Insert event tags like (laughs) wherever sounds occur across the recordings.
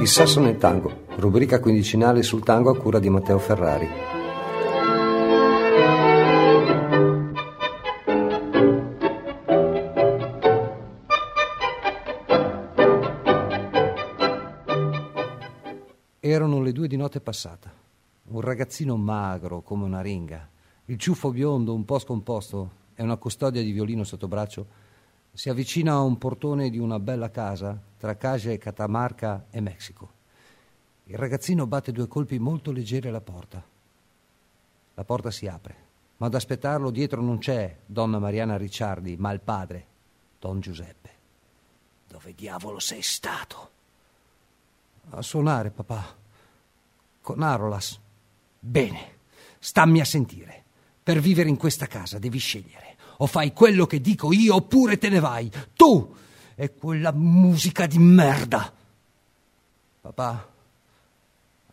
Il Sasso nel Tango, rubrica quindicinale sul tango a cura di Matteo Ferrari. Erano le due di notte passata. Un ragazzino magro come una ringa, il ciuffo biondo un po' scomposto e una custodia di violino sotto braccio, si avvicina a un portone di una bella casa tra Casia e Catamarca e Messico. Il ragazzino batte due colpi molto leggeri alla porta. La porta si apre, ma ad aspettarlo dietro non c'è donna Mariana Ricciardi, ma il padre, don Giuseppe. Dove diavolo sei stato? A suonare, papà. Con Arolas. Bene, stammi a sentire. Per vivere in questa casa devi scegliere. O fai quello che dico io oppure te ne vai. Tu e quella musica di merda. Papà,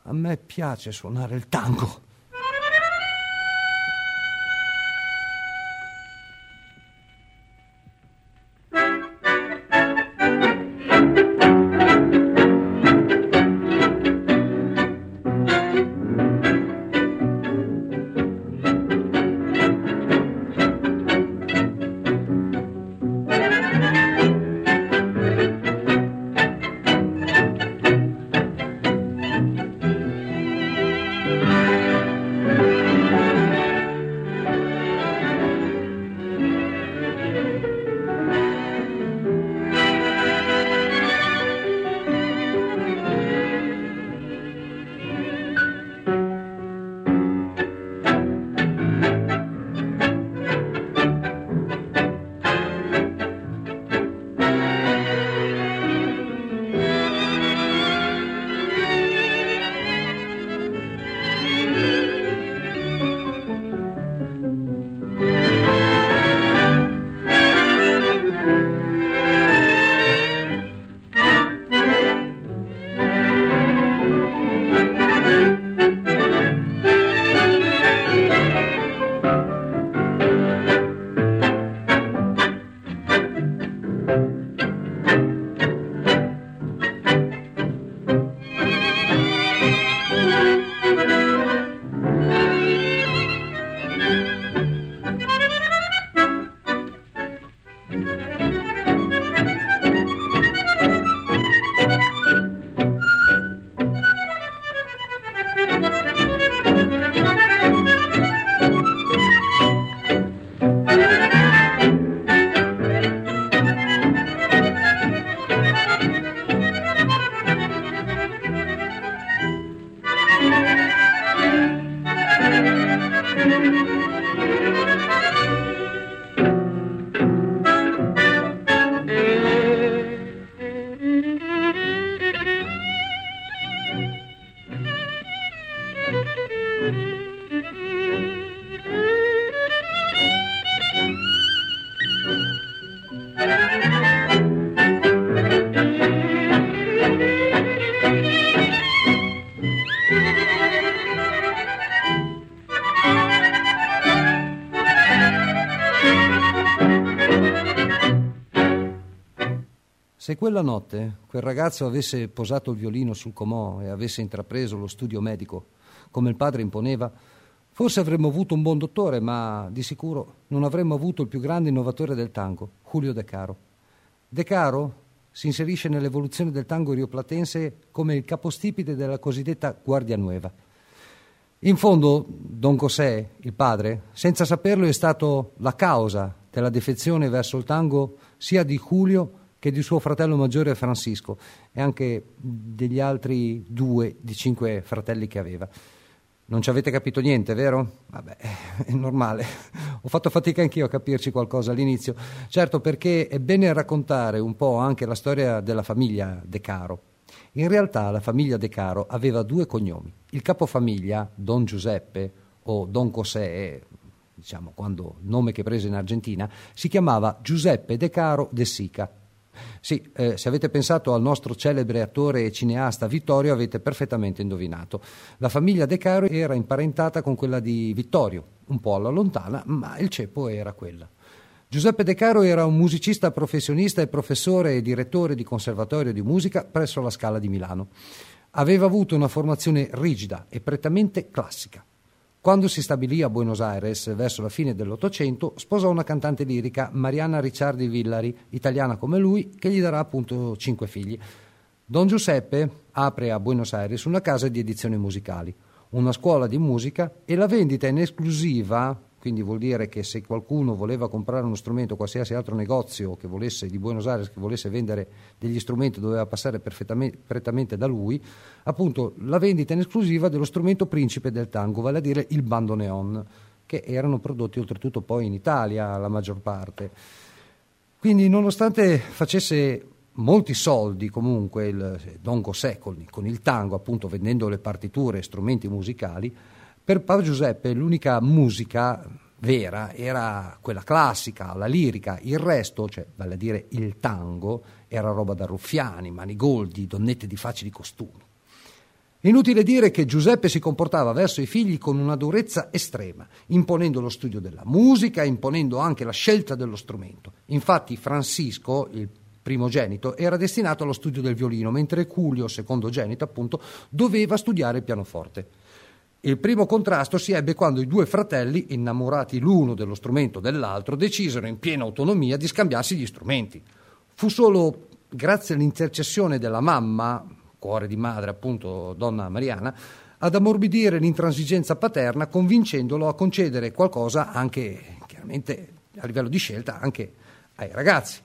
a me piace suonare il tango. Quella notte quel ragazzo avesse posato il violino sul comò e avesse intrapreso lo studio medico come il padre imponeva, forse avremmo avuto un buon dottore, ma di sicuro non avremmo avuto il più grande innovatore del tango, Julio De Caro. De Caro si inserisce nell'evoluzione del tango rioplatense come il capostipite della cosiddetta Guardia Nueva. In fondo, Don José, il padre, senza saperlo è stato la causa della defezione verso il tango sia di Julio che di suo fratello maggiore Francisco e anche degli altri due di cinque fratelli che aveva. Non ci avete capito niente, vero? Vabbè, è normale. Ho fatto fatica anch'io a capirci qualcosa all'inizio. Certo, perché è bene raccontare un po' anche la storia della famiglia De Caro. In realtà la famiglia De Caro aveva due cognomi. Il capofamiglia, Don Giuseppe o Don José, diciamo quando nome che prese in Argentina, si chiamava Giuseppe De Caro de Sica sì, eh, se avete pensato al nostro celebre attore e cineasta Vittorio avete perfettamente indovinato. La famiglia De Caro era imparentata con quella di Vittorio, un po' alla lontana, ma il ceppo era quella. Giuseppe De Caro era un musicista professionista e professore e direttore di conservatorio di musica presso la Scala di Milano. Aveva avuto una formazione rigida e prettamente classica. Quando si stabilì a Buenos Aires verso la fine dell'Ottocento, sposò una cantante lirica, Mariana Ricciardi Villari, italiana come lui, che gli darà appunto cinque figli. Don Giuseppe apre a Buenos Aires una casa di edizioni musicali, una scuola di musica e la vendita in esclusiva quindi vuol dire che se qualcuno voleva comprare uno strumento, qualsiasi altro negozio che volesse, di Buenos Aires che volesse vendere degli strumenti doveva passare prettamente da lui, appunto la vendita in esclusiva dello strumento principe del tango, vale a dire il bandoneon, che erano prodotti oltretutto poi in Italia la maggior parte. Quindi nonostante facesse molti soldi comunque il Don con, con il tango, appunto vendendo le partiture e strumenti musicali, per Paolo Giuseppe l'unica musica vera era quella classica, la lirica, il resto, cioè vale a dire il tango, era roba da ruffiani, manigoldi, donnette di facili costumi. Inutile dire che Giuseppe si comportava verso i figli con una durezza estrema, imponendo lo studio della musica, imponendo anche la scelta dello strumento. Infatti Francisco, il primogenito, era destinato allo studio del violino, mentre Culio, secondogenito appunto, doveva studiare il pianoforte. Il primo contrasto si ebbe quando i due fratelli, innamorati l'uno dello strumento dell'altro, decisero in piena autonomia di scambiarsi gli strumenti. Fu solo grazie all'intercessione della mamma, cuore di madre appunto donna Mariana, ad ammorbidire l'intransigenza paterna, convincendolo a concedere qualcosa anche, chiaramente a livello di scelta, anche ai ragazzi.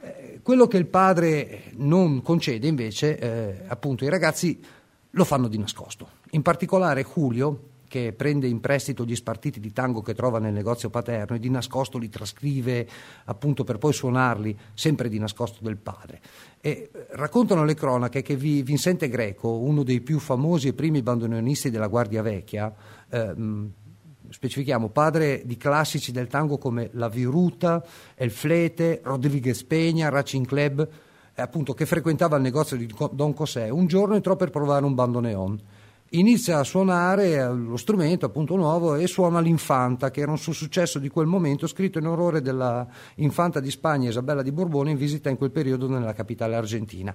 Eh, quello che il padre non concede invece, eh, appunto, i ragazzi lo fanno di nascosto. In particolare Julio, che prende in prestito gli spartiti di tango che trova nel negozio paterno e di nascosto li trascrive appunto per poi suonarli sempre di nascosto del padre. E eh, raccontano le cronache che Vincente Greco, uno dei più famosi e primi bandoneonisti della Guardia Vecchia, eh, specifichiamo padre di classici del tango come La Viruta, El Flete, Rodriguez Peña, Racing Club, eh, appunto, che frequentava il negozio di Don José, un giorno entrò per provare un bandoneon. Inizia a suonare lo strumento appunto nuovo e suona l'Infanta, che era un suo successo di quel momento, scritto in orrore della Infanta di Spagna Isabella di Borbone in visita in quel periodo nella capitale argentina.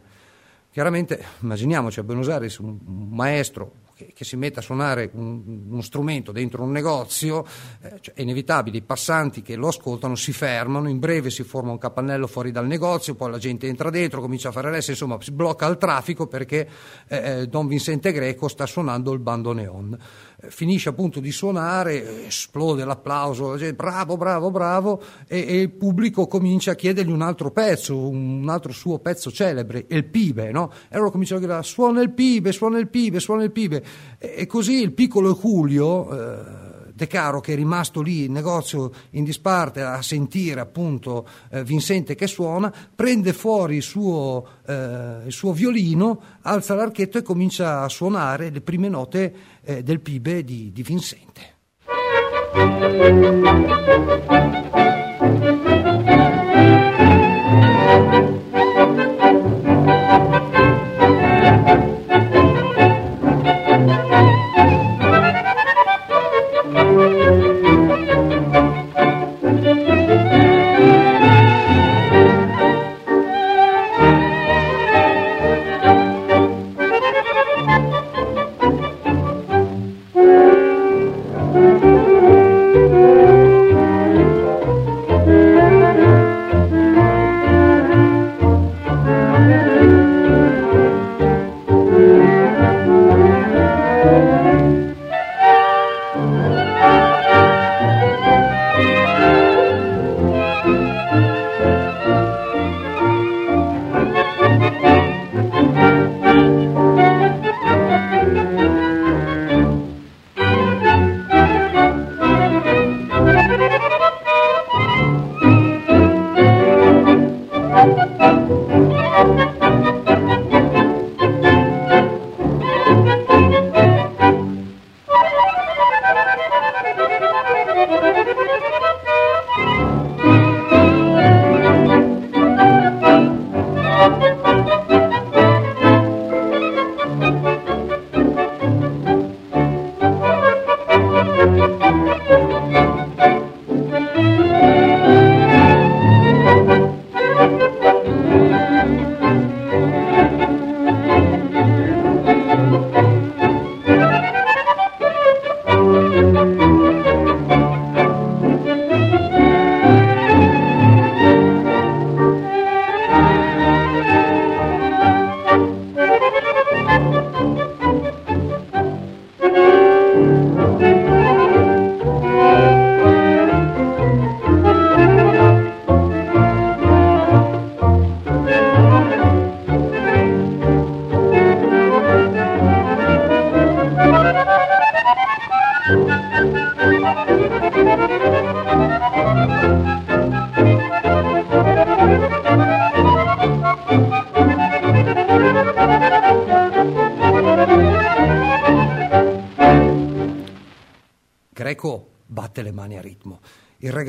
Chiaramente immaginiamoci a Buenos Aires un maestro che, che si mette a suonare un, uno strumento dentro un negozio, eh, cioè è inevitabile, i passanti che lo ascoltano si fermano, in breve si forma un capannello fuori dal negozio, poi la gente entra dentro, comincia a fare ressa, insomma si blocca il traffico perché eh, eh Don Vincente Greco sta suonando il bandoneon. Finisce appunto di suonare, esplode l'applauso, bravo, bravo, bravo, e, e, il pubblico comincia a chiedergli un altro pezzo, un altro suo pezzo celebre, il pibe, no? E allora comincia a dire suona il pibe, suona il pibe, suona il pibe. E, e così il piccolo Julio, eh, De Caro, che è rimasto lì in negozio in disparte a sentire appunto eh, Vincente che suona, prende fuori il suo, eh, il suo, violino, alza l'archetto e comincia a suonare le prime note eh, del pibe di, di Vincente.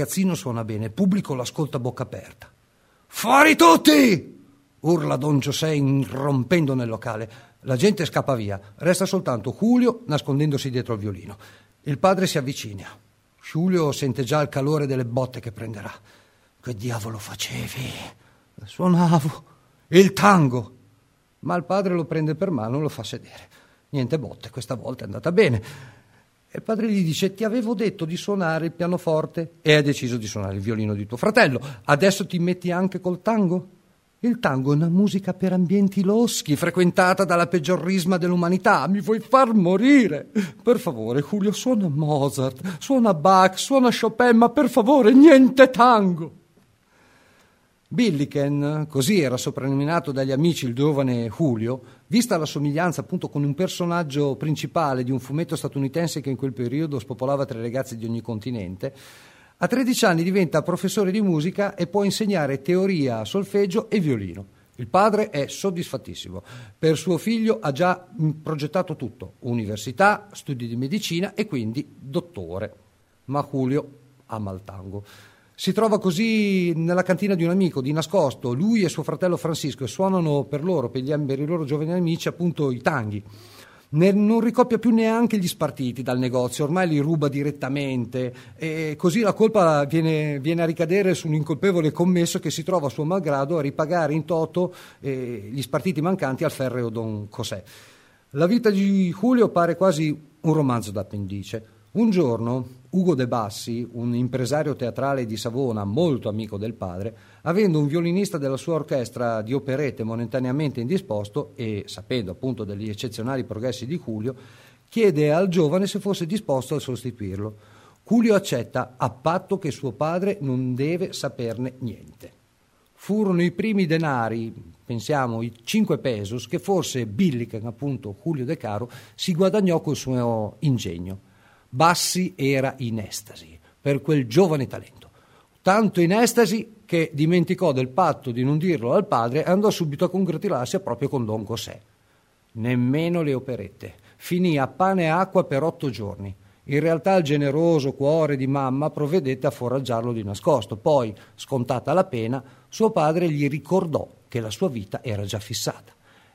Ragazzino suona bene, il pubblico l'ascolta a bocca aperta. Fuori tutti! urla Don Giuseppe irrompendo nel locale. La gente scappa via, resta soltanto Julio nascondendosi dietro il violino. Il padre si avvicina. Giulio sente già il calore delle botte che prenderà. Che diavolo facevi? Suonavo il tango. Ma il padre lo prende per mano e lo fa sedere. Niente botte, questa volta è andata bene. E il padre gli dice: Ti avevo detto di suonare il pianoforte e hai deciso di suonare il violino di tuo fratello. Adesso ti metti anche col tango? Il tango è una musica per ambienti loschi, frequentata dalla peggior risma dell'umanità. Mi vuoi far morire? Per favore, Julio, suona Mozart, suona Bach, suona Chopin, ma per favore, niente tango. Billiken, così era soprannominato dagli amici il giovane Julio, vista la somiglianza appunto con un personaggio principale di un fumetto statunitense che in quel periodo spopolava tra i ragazzi di ogni continente, a 13 anni diventa professore di musica e può insegnare teoria, solfeggio e violino. Il padre è soddisfattissimo. Per suo figlio ha già progettato tutto, università, studi di medicina e quindi dottore. Ma Julio ama il tango. Si trova così nella cantina di un amico, di nascosto. Lui e suo fratello Francisco suonano per loro, per, gli, per i loro giovani amici, appunto i tanghi ne, non ricopia più neanche gli spartiti dal negozio, ormai li ruba direttamente e così la colpa viene, viene a ricadere su un incolpevole commesso che si trova a suo malgrado a ripagare in toto eh, gli spartiti mancanti al ferreo Don José. La vita di Julio pare quasi un romanzo d'appendice. Un giorno Ugo De Bassi, un impresario teatrale di Savona molto amico del padre, avendo un violinista della sua orchestra di operette momentaneamente indisposto e sapendo appunto degli eccezionali progressi di Julio, chiede al giovane se fosse disposto a sostituirlo. Julio accetta a patto che suo padre non deve saperne niente. Furono i primi denari, pensiamo i cinque pesos, che forse Billiken, appunto Julio De Caro, si guadagnò col suo ingegno. Bassi era in estasi per quel giovane talento. Tanto in estasi che dimenticò del patto di non dirlo al padre e andò subito a congratularsi proprio con Don José. Nemmeno le operette. Finì a pane e acqua per otto giorni. In realtà il generoso cuore di mamma provvedette a foraggiarlo di nascosto. Poi, scontata la pena, suo padre gli ricordò che la sua vita era già fissata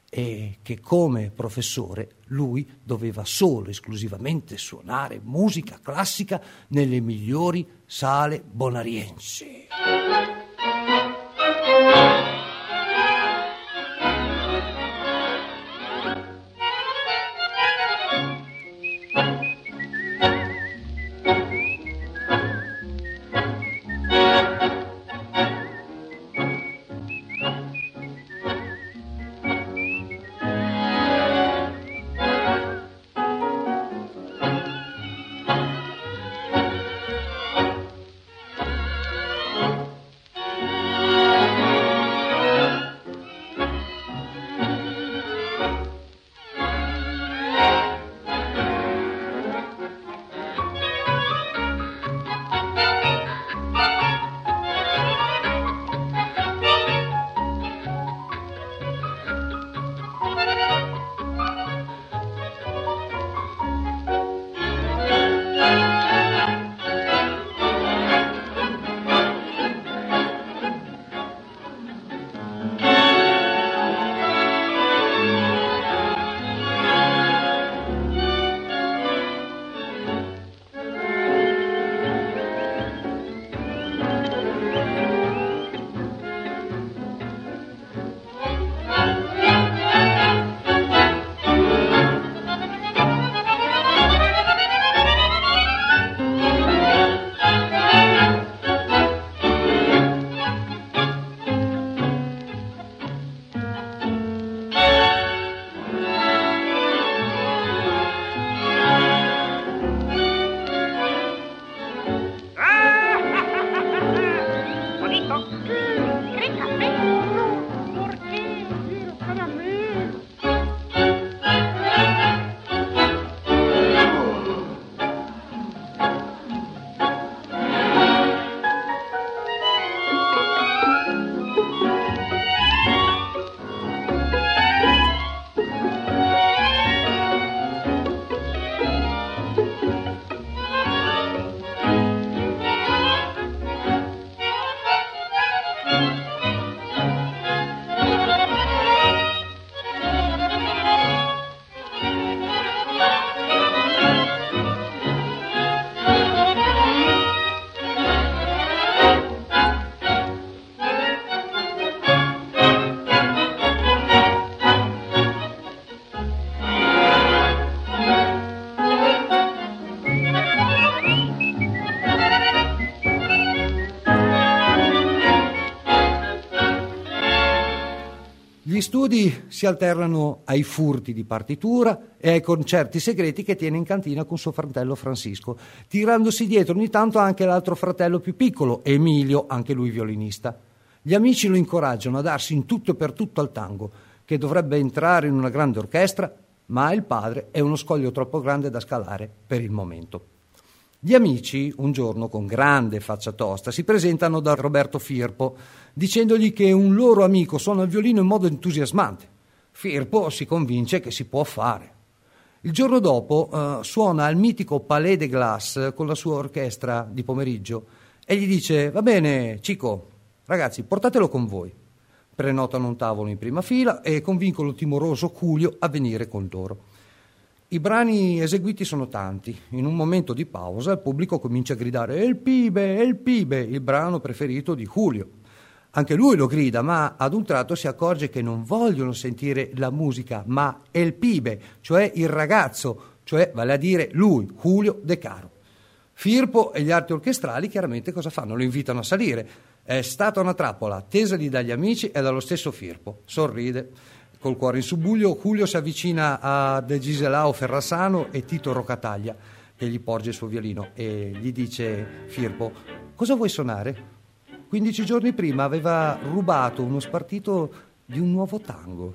e che come professore lui doveva solo esclusivamente suonare musica classica nelle migliori sale bonariensi. Studi si alternano ai furti di partitura e ai concerti segreti che tiene in cantina con suo fratello Francisco, tirandosi dietro ogni tanto anche l'altro fratello più piccolo, Emilio, anche lui violinista. Gli amici lo incoraggiano a darsi in tutto e per tutto al tango, che dovrebbe entrare in una grande orchestra, ma il padre è uno scoglio troppo grande da scalare per il momento. Gli amici, un giorno con grande faccia tosta, si presentano da Roberto Firpo, dicendogli che un loro amico suona il violino in modo entusiasmante. Firpo si convince che si può fare. Il giorno dopo eh, suona al mitico Palais de Glace con la sua orchestra di pomeriggio e gli dice: Va bene, Cico, ragazzi, portatelo con voi. Prenotano un tavolo in prima fila e convincono il timoroso Julio a venire con loro. I brani eseguiti sono tanti. In un momento di pausa il pubblico comincia a gridare «È il pibe, il pibe», il brano preferito di Julio. Anche lui lo grida, ma ad un tratto si accorge che non vogliono sentire la musica, ma El Pibe, cioè il ragazzo, cioè vale a dire lui, Julio De Caro. Firpo e gli arti orchestrali chiaramente cosa fanno? Lo invitano a salire. È stata una trappola, attesagli dagli amici e dallo stesso Firpo. Sorride. Col cuore in subbuglio, Julio si avvicina a De Giselao Ferrasano e Tito Rocataglia, che gli porge il suo violino e gli dice Firpo, cosa vuoi suonare? 15 giorni prima aveva rubato uno spartito di un nuovo tango.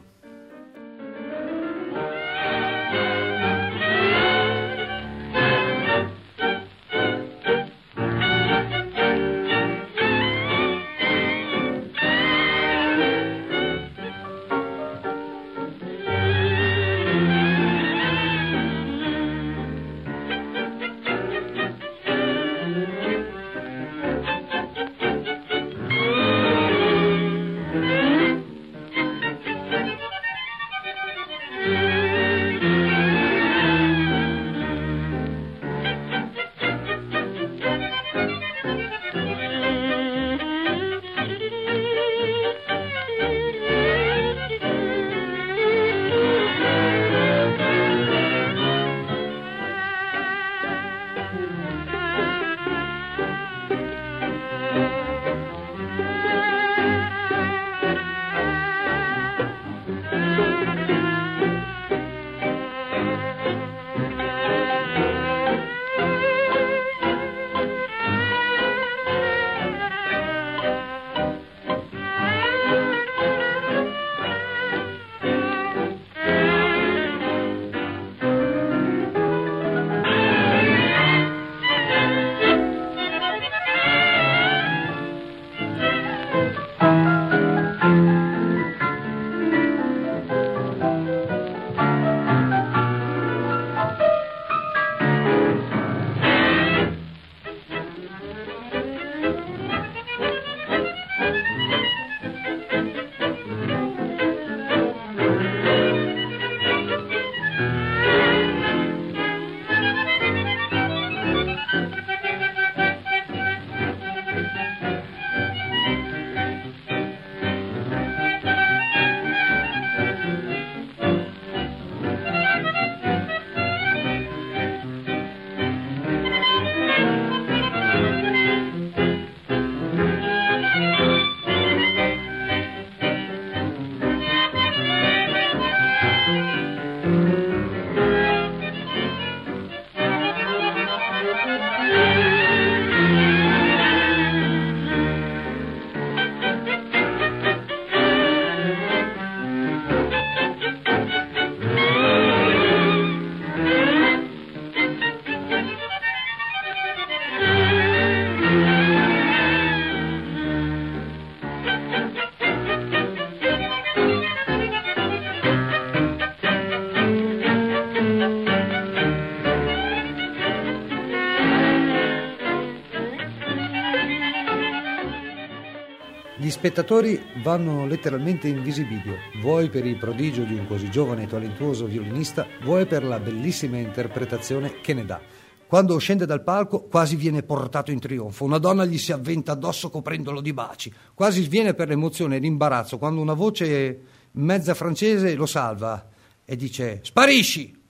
Spettatori vanno letteralmente in visibilio, vuoi per il prodigio di un così giovane e talentuoso violinista, vuoi per la bellissima interpretazione che ne dà. Quando scende dal palco quasi viene portato in trionfo, una donna gli si avventa addosso coprendolo di baci, quasi sviene per l'emozione e l'imbarazzo quando una voce mezza francese lo salva e dice sparisci!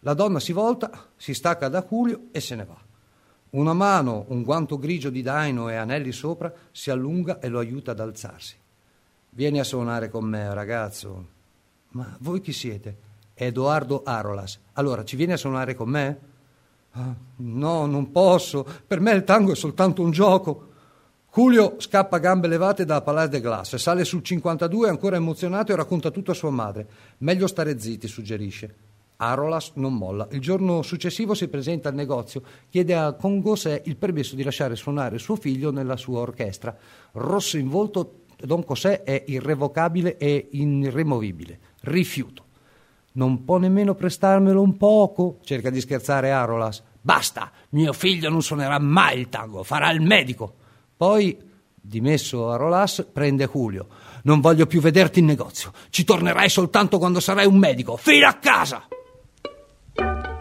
La donna si volta, si stacca da Julio e se ne va. Una mano, un guanto grigio di daino e anelli sopra, si allunga e lo aiuta ad alzarsi. Vieni a suonare con me, ragazzo. Ma voi chi siete? Edoardo Arolas. Allora, ci vieni a suonare con me? Ah, no, non posso. Per me il tango è soltanto un gioco. Julio scappa a gambe levate da Palais de Glace, sale sul 52 ancora emozionato e racconta tutto a sua madre. Meglio stare zitti, suggerisce. Arolas non molla. Il giorno successivo si presenta al negozio, chiede a Congosè il permesso di lasciare suonare suo figlio nella sua orchestra. Rosso in volto, Don Cosè è irrevocabile e irremovibile. Rifiuto. Non può nemmeno prestarmelo un poco? cerca di scherzare Arolas. Basta, mio figlio non suonerà mai il tango, farà il medico. Poi, dimesso Arolas, prende Julio. Non voglio più vederti in negozio. Ci tornerai soltanto quando sarai un medico. Fino a casa! Thank you.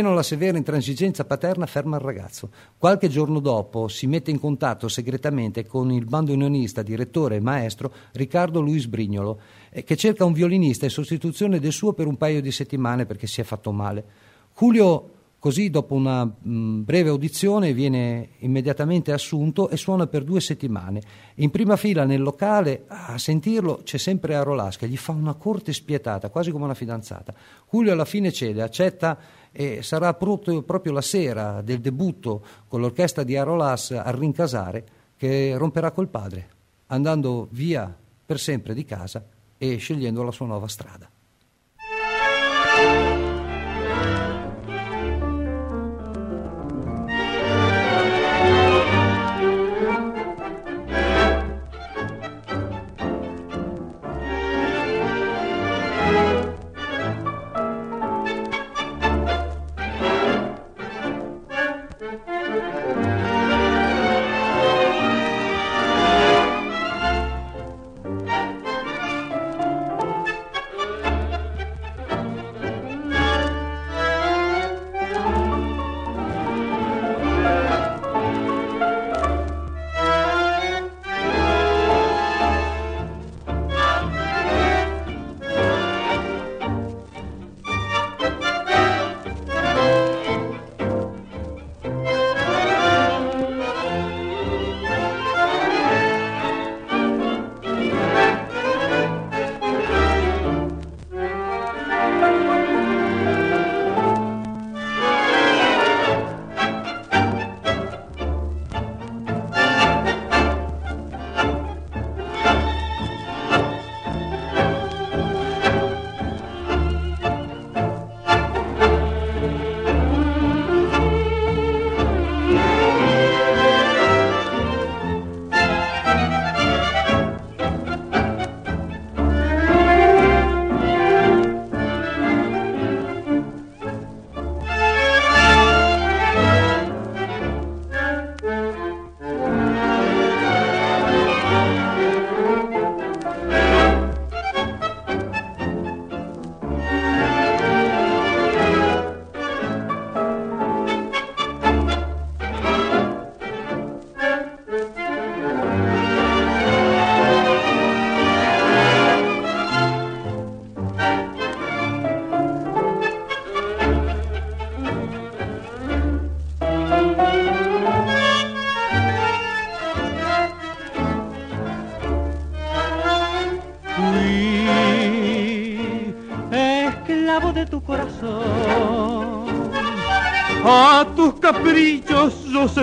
Nemmeno la severa intransigenza paterna ferma il ragazzo. Qualche giorno dopo si mette in contatto segretamente con il bandoneonista, direttore e maestro Riccardo Luis Brignolo, eh, che cerca un violinista in sostituzione del suo per un paio di settimane perché si è fatto male. Julio Così, dopo una mh, breve audizione, viene immediatamente assunto e suona per due settimane. In prima fila nel locale, a sentirlo, c'è sempre Arolas che gli fa una corte spietata, quasi come una fidanzata. Julio alla fine cede, accetta e sarà proprio, proprio la sera del debutto con l'orchestra di Arolas a rincasare che romperà col padre, andando via per sempre di casa e scegliendo la sua nuova strada.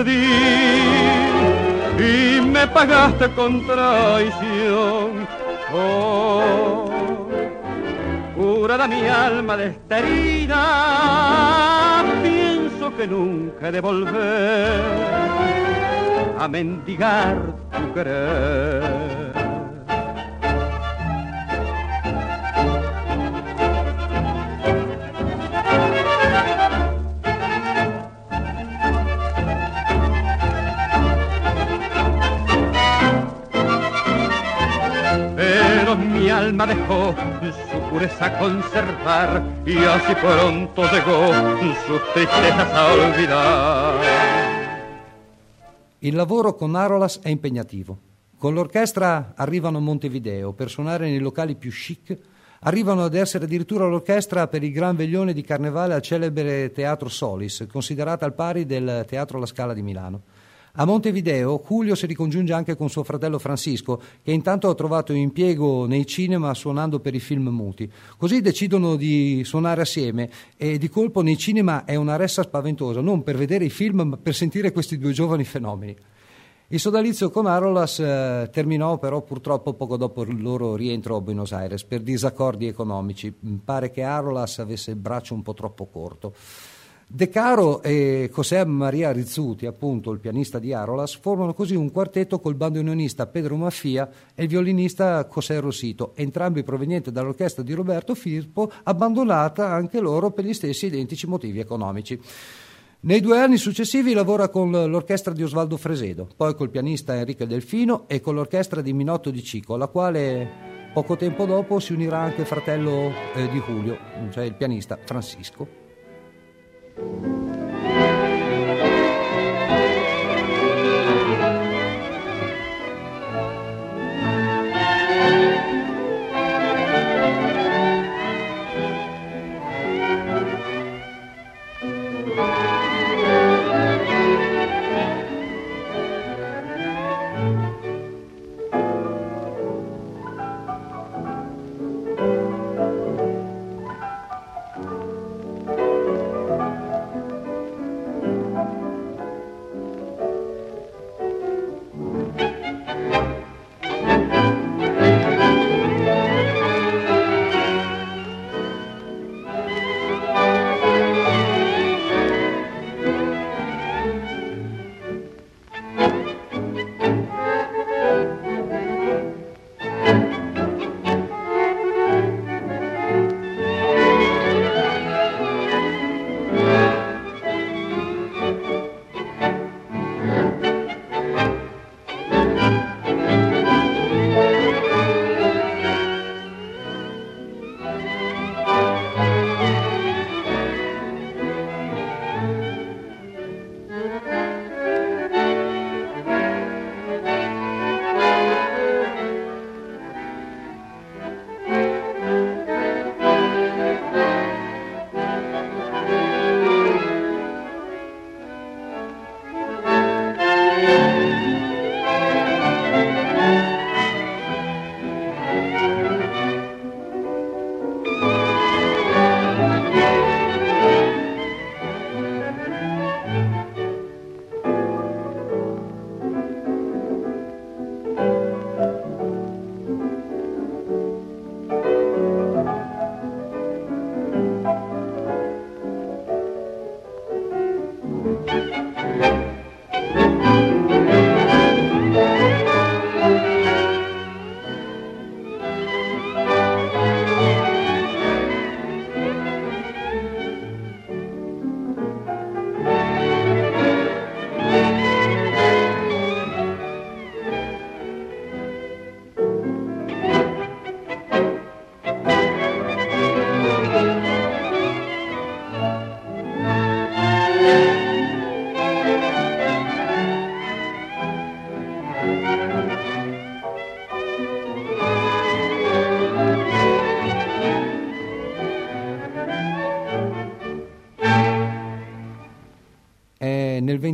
Y me pagaste con traición. Oh, curada mi alma de esta herida, pienso que nunca he de volver a mendigar tu querer. Alma dejò su purezza conservar y así pronto llegó sus tristezas a olvidar. Il lavoro con Arolas è impegnativo. Con l'orchestra arrivano a Montevideo per suonare nei locali più chic, arrivano ad essere addirittura l'orchestra per il gran veglione di carnevale al celebre Teatro Solis, considerata al pari del Teatro La Scala di Milano. A Montevideo Julio si ricongiunge anche con suo fratello Francisco, che intanto ha trovato impiego nei cinema suonando per i film muti. Così decidono di suonare assieme e di colpo nei cinema è una ressa spaventosa, non per vedere i film ma per sentire questi due giovani fenomeni. Il sodalizio con Arolas eh, terminò però purtroppo poco dopo il loro rientro a Buenos Aires per disaccordi economici. Pare che Arolas avesse il braccio un po' troppo corto. De Caro e José Maria Rizzuti, appunto il pianista di Arolas, formano così un quartetto col bandoneonista Pedro Maffia e il violinista José Rosito, entrambi provenienti dall'orchestra di Roberto Firpo, abbandonata anche loro per gli stessi identici motivi economici. Nei due anni successivi lavora con l'orchestra di Osvaldo Fresedo, poi col pianista Enrico Delfino e con l'orchestra di Minotto di Cico, alla quale poco tempo dopo si unirà anche il fratello eh, di Julio, cioè il pianista Francisco. Música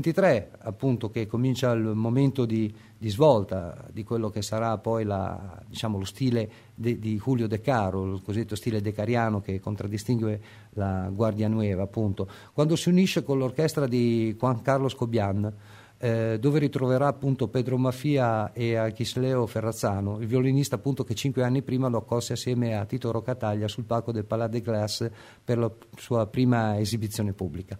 2023, appunto che comincia il momento di, di svolta di quello che sarà poi la, diciamo, lo stile de, di Julio De Caro, il cosiddetto stile decariano che contraddistingue la Guardia Nueva, appunto, quando si unisce con l'orchestra di Juan Carlos Cobian, eh, dove ritroverà appunto Pedro Mafia e Achisleo Ferrazzano, il violinista appunto che cinque anni prima lo accolse assieme a Tito Rocataglia sul palco del Palais de Glace per la sua prima esibizione pubblica.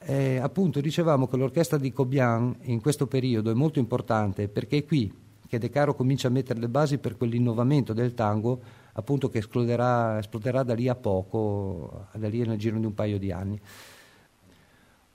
Eh, appunto dicevamo che l'orchestra di Cobian in questo periodo è molto importante perché è qui che De Caro comincia a mettere le basi per quell'innovamento del tango appunto che esploderà, esploderà da lì a poco, da lì nel giro di un paio di anni.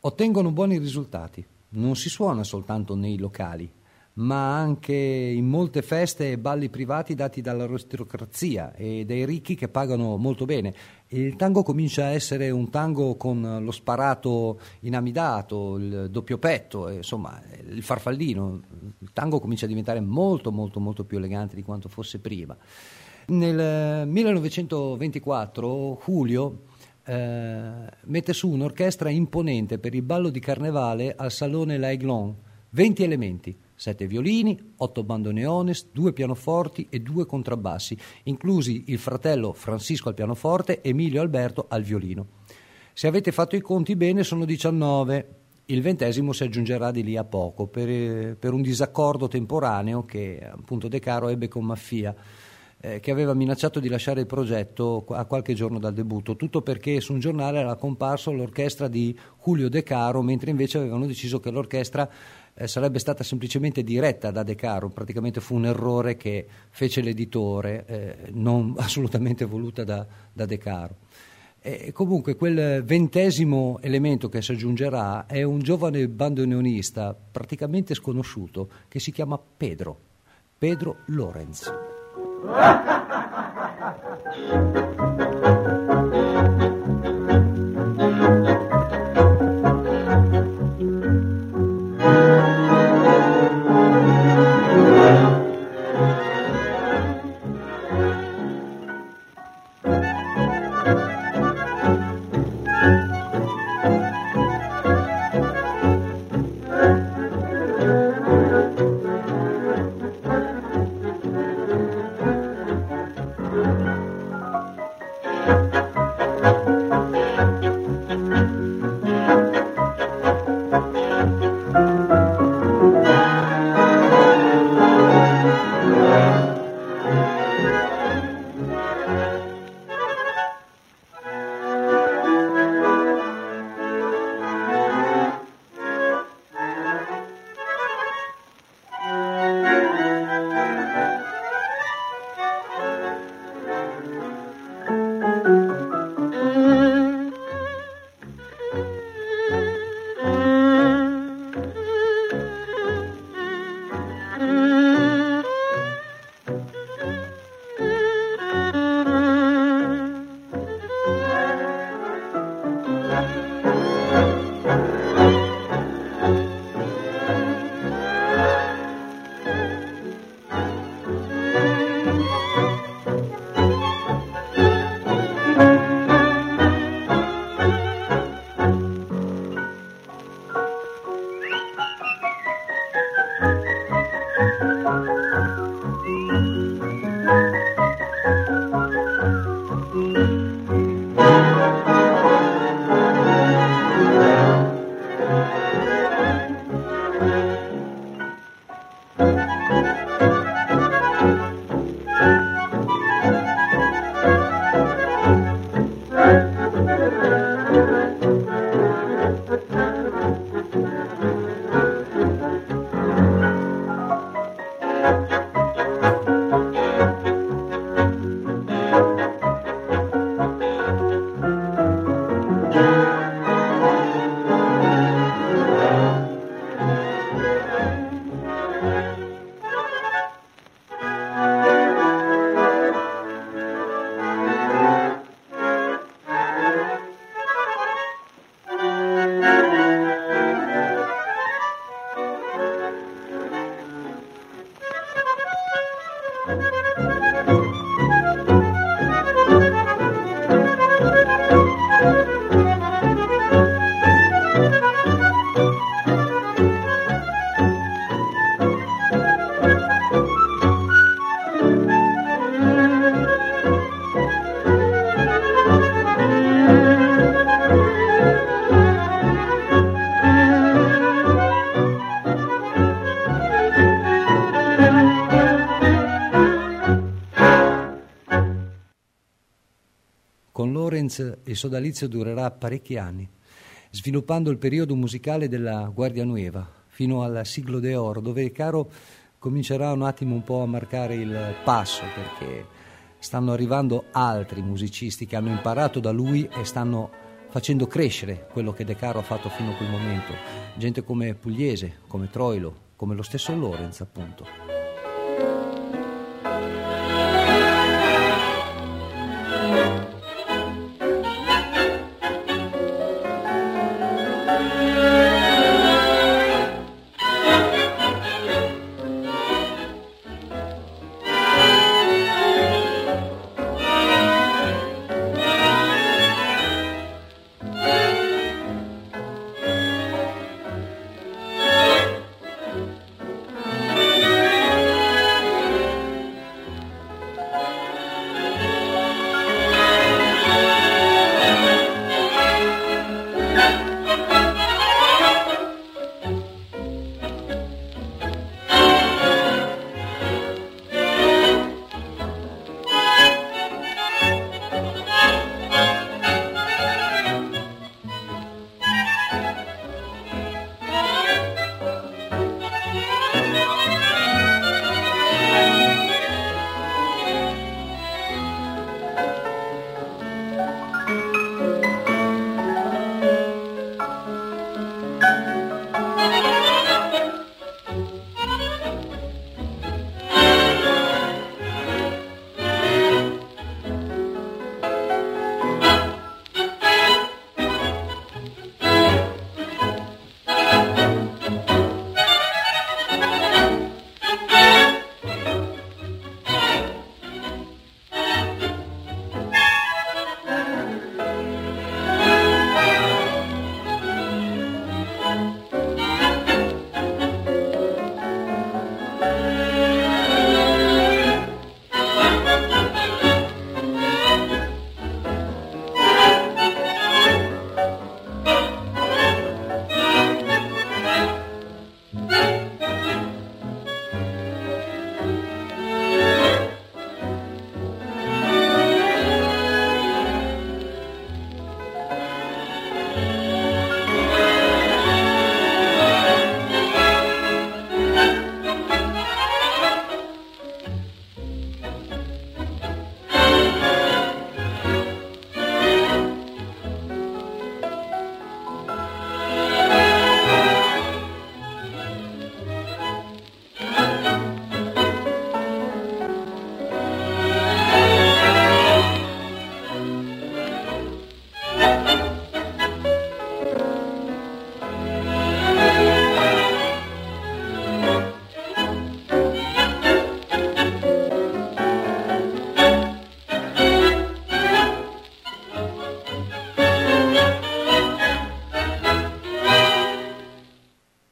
Ottengono buoni risultati non si suona soltanto nei locali, ma anche in molte feste e balli privati dati dall'aristocrazia e dai ricchi che pagano molto bene. Il tango comincia a essere un tango con lo sparato inamidato, il doppio petto, insomma il farfallino. Il tango comincia a diventare molto molto molto più elegante di quanto fosse prima. Nel 1924 Julio eh, mette su un'orchestra imponente per il ballo di carnevale al Salone L'Aiglon, 20 elementi, 7 violini, 8 bandoneones, 2 pianoforti e 2 contrabbassi, inclusi il fratello Francisco al pianoforte e Emilio Alberto al violino. Se avete fatto i conti bene sono 19, il ventesimo si aggiungerà di lì a poco per, per un disaccordo temporaneo che appunto De Caro ebbe con Maffia eh, che aveva minacciato di lasciare il progetto a qualche giorno dal debutto, tutto perché su un giornale era comparso l'orchestra di Julio De Caro, mentre invece avevano deciso che l'orchestra eh, sarebbe stata semplicemente diretta da De Caro, praticamente fu un errore che fece l'editore, eh, non (laughs) assolutamente voluta da, da De Caro. E comunque quel ventesimo elemento che si aggiungerà è un giovane bandoneonista praticamente sconosciuto che si chiama Pedro, Pedro Lorenz. (laughs) Lorenz il sodalizio durerà parecchi anni, sviluppando il periodo musicale della Guardia Nueva fino al siglo de oro, dove Caro comincerà un attimo un po' a marcare il passo perché stanno arrivando altri musicisti che hanno imparato da lui e stanno facendo crescere quello che De Caro ha fatto fino a quel momento. Gente come Pugliese, come Troilo, come lo stesso Lorenz appunto.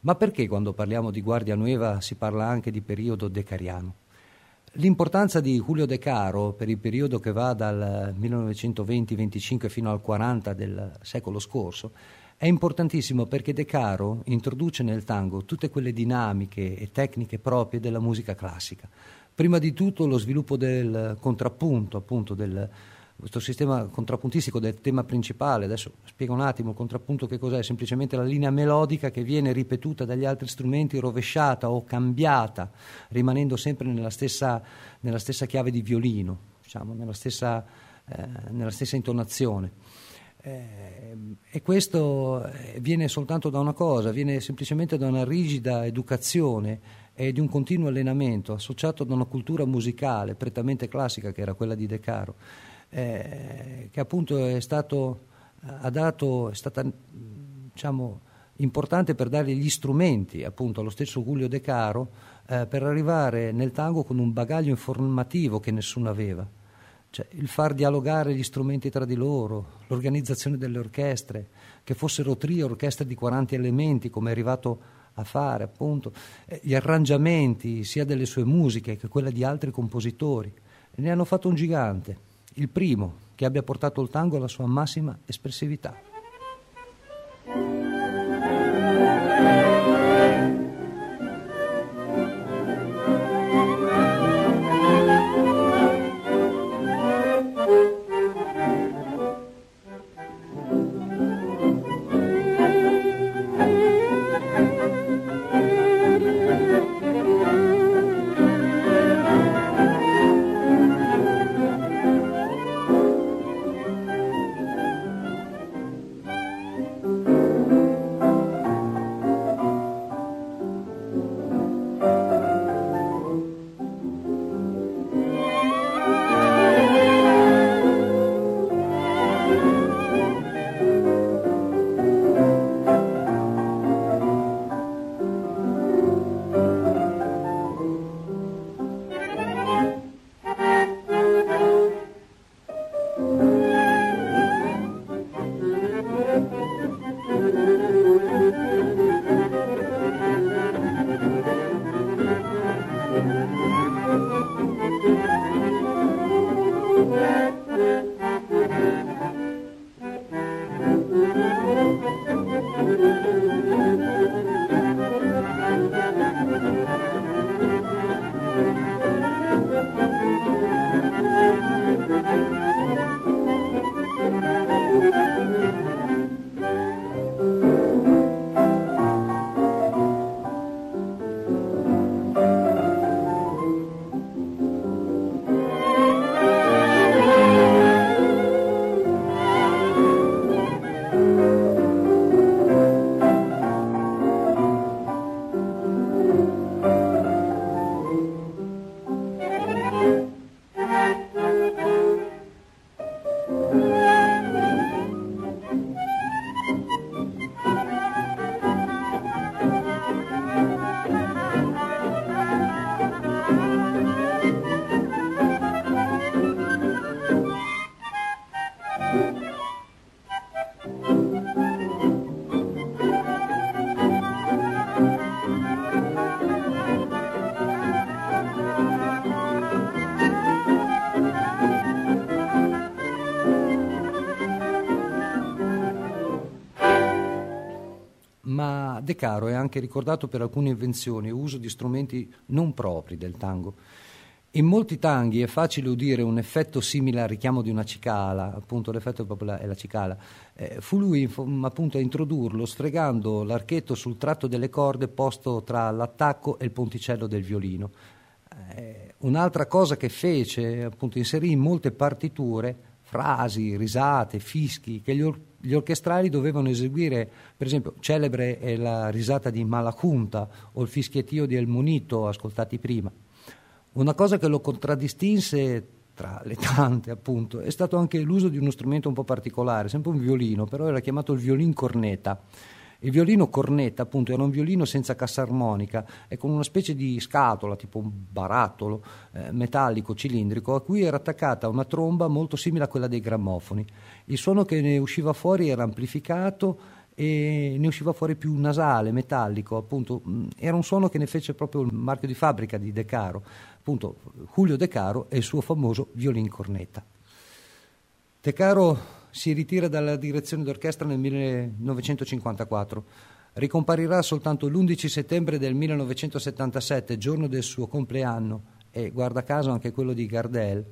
Ma perché quando parliamo di Guardia Nueva si parla anche di periodo decariano? L'importanza di Julio De Caro per il periodo che va dal 1920-25 fino al 40 del secolo scorso è importantissimo perché De Caro introduce nel tango tutte quelle dinamiche e tecniche proprie della musica classica. Prima di tutto lo sviluppo del contrappunto, appunto del, questo sistema contrappuntistico del tema principale, adesso spiego un attimo il contrappunto che cos'è, semplicemente la linea melodica che viene ripetuta dagli altri strumenti, rovesciata o cambiata, rimanendo sempre nella stessa, nella stessa chiave di violino, diciamo, nella, stessa, eh, nella stessa intonazione. Eh, e questo eh, viene soltanto da una cosa, viene semplicemente da una rigida educazione e di un continuo allenamento associato ad una cultura musicale prettamente classica che era quella di De Caro eh, che appunto è, stato, dato, è stata diciamo, importante per dare gli strumenti appunto allo stesso Giulio De Caro eh, per arrivare nel tango con un bagaglio informativo che nessuno aveva. Cioè, il far dialogare gli strumenti tra di loro, l'organizzazione delle orchestre, che fossero trio, orchestre di 40 elementi, come è arrivato a fare, appunto, eh, gli arrangiamenti sia delle sue musiche che quella di altri compositori. Ne hanno fatto un gigante il primo che abbia portato il tango alla sua massima espressività. Caro è anche ricordato per alcune invenzioni e uso di strumenti non propri del tango. In molti tanghi è facile udire un effetto simile al richiamo di una cicala, appunto l'effetto è la cicala. Eh, fu lui appunto a introdurlo sfregando l'archetto sul tratto delle corde posto tra l'attacco e il ponticello del violino. Eh, un'altra cosa che fece, appunto inserì in molte partiture frasi, risate, fischi che gli, or- gli orchestrali dovevano eseguire, per esempio, celebre è la risata di Malacunta o il fischiettio di El Munito ascoltati prima. Una cosa che lo contraddistinse tra le tante, appunto, è stato anche l'uso di uno strumento un po' particolare, sempre un violino, però era chiamato il violin corneta il violino cornetta, appunto, era un violino senza cassa armonica e con una specie di scatola, tipo un barattolo eh, metallico cilindrico, a cui era attaccata una tromba molto simile a quella dei grammofoni. Il suono che ne usciva fuori era amplificato e ne usciva fuori più nasale, metallico, appunto, mm, era un suono che ne fece proprio il marchio di fabbrica di De Caro, appunto Julio De Caro e il suo famoso violin cornetta. De Caro si ritira dalla direzione d'orchestra nel 1954. Ricomparirà soltanto l'11 settembre del 1977, giorno del suo compleanno, e guarda caso anche quello di Gardel,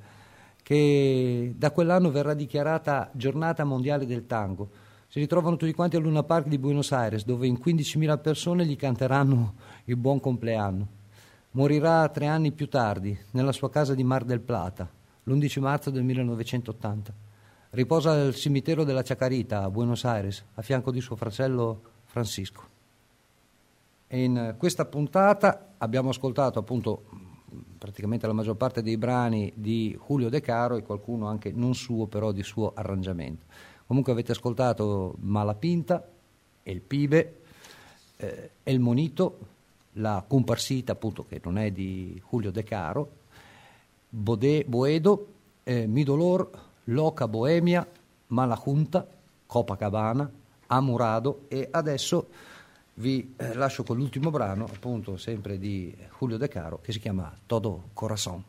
che da quell'anno verrà dichiarata giornata mondiale del tango. Si ritrovano tutti quanti al Luna Park di Buenos Aires, dove in 15.000 persone gli canteranno il buon compleanno. Morirà tre anni più tardi, nella sua casa di Mar del Plata, l'11 marzo del 1980. Riposa al cimitero della Chacarita a Buenos Aires, a fianco di suo fratello Francisco. E in questa puntata abbiamo ascoltato appunto praticamente la maggior parte dei brani di Julio De Caro e qualcuno anche non suo, però di suo arrangiamento. Comunque avete ascoltato Malapinta, El Pibe, eh, El Monito, la Comparsita, appunto, che non è di Julio De Caro, Bodé, Boedo, eh, Mi Dolor, Loca Boemia, Malajunta, Copacabana, Amurado e adesso vi eh, lascio con l'ultimo brano, appunto sempre di Julio De Caro, che si chiama Todo Corazón.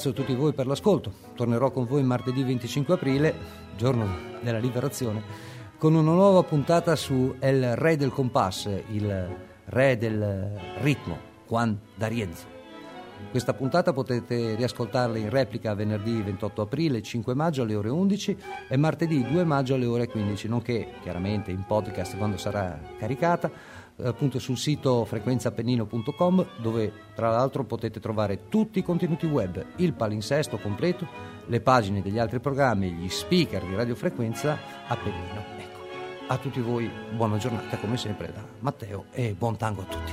Ringrazio tutti voi per l'ascolto. Tornerò con voi martedì 25 aprile, giorno della liberazione, con una nuova puntata su El Re del Compass, il re del ritmo, Juan D'Arienzo. Questa puntata potete riascoltarla in replica venerdì 28 aprile, 5 maggio alle ore 11 e martedì 2 maggio alle ore 15, nonché chiaramente in podcast quando sarà caricata, appunto sul sito frequenzapennino.com dove tra l'altro potete trovare tutti i contenuti web, il palinsesto completo, le pagine degli altri programmi, gli speaker di radiofrequenza Appennino. Ecco, a tutti voi buona giornata come sempre da Matteo e buon tango a tutti.